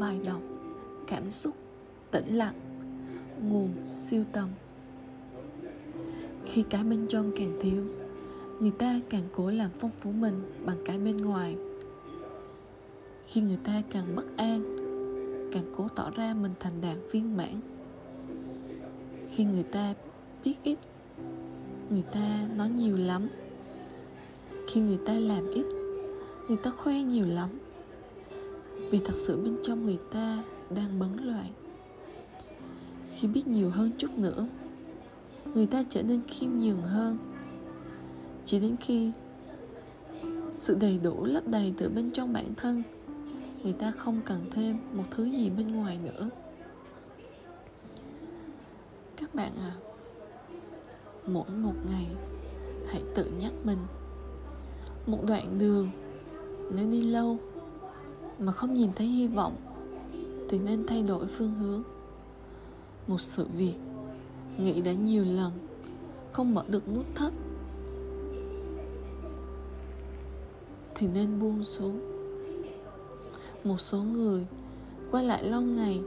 bài đọc cảm xúc, tĩnh lặng, nguồn siêu tầm. Khi cái bên trong càng thiếu, người ta càng cố làm phong phú mình bằng cái bên ngoài. Khi người ta càng bất an, càng cố tỏ ra mình thành đạt viên mãn. Khi người ta biết ít, người ta nói nhiều lắm. Khi người ta làm ít, người ta khoe nhiều lắm vì thật sự bên trong người ta đang bấn loạn. Khi biết nhiều hơn chút nữa, người ta trở nên khiêm nhường hơn. Chỉ đến khi sự đầy đủ lấp đầy từ bên trong bản thân, người ta không cần thêm một thứ gì bên ngoài nữa. Các bạn à mỗi một ngày, hãy tự nhắc mình. Một đoạn đường, nếu đi lâu mà không nhìn thấy hy vọng thì nên thay đổi phương hướng. Một sự việc nghĩ đã nhiều lần, không mở được nút thắt thì nên buông xuống. Một số người qua lại lâu ngày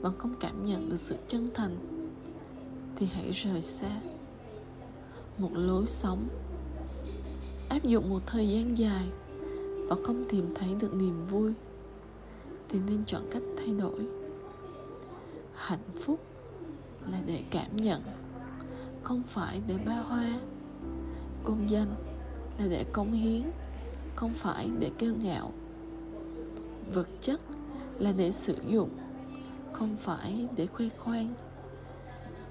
vẫn không cảm nhận được sự chân thành thì hãy rời xa. Một lối sống áp dụng một thời gian dài và không tìm thấy được niềm vui thì nên chọn cách thay đổi. Hạnh phúc là để cảm nhận, không phải để ba hoa. Công danh là để cống hiến, không phải để kêu ngạo. Vật chất là để sử dụng, không phải để khoe khoang.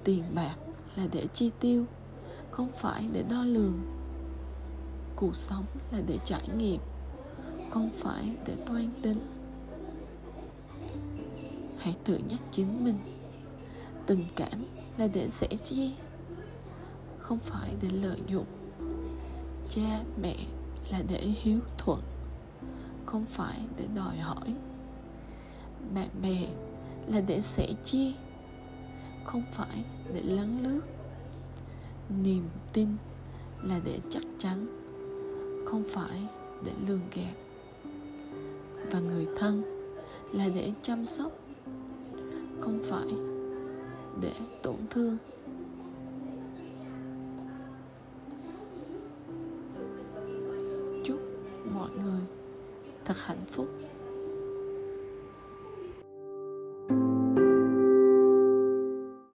Tiền bạc là để chi tiêu, không phải để đo lường. Cuộc sống là để trải nghiệm, không phải để toan tính hãy tự nhắc chính mình. Tình cảm là để sẻ chia, không phải để lợi dụng. Cha, mẹ là để hiếu thuận, không phải để đòi hỏi. Bạn bè là để sẻ chia, không phải để lấn lướt. Niềm tin là để chắc chắn, không phải để lường gạt. Và người thân là để chăm sóc không phải để tổn thương. Chúc mọi người thật hạnh phúc.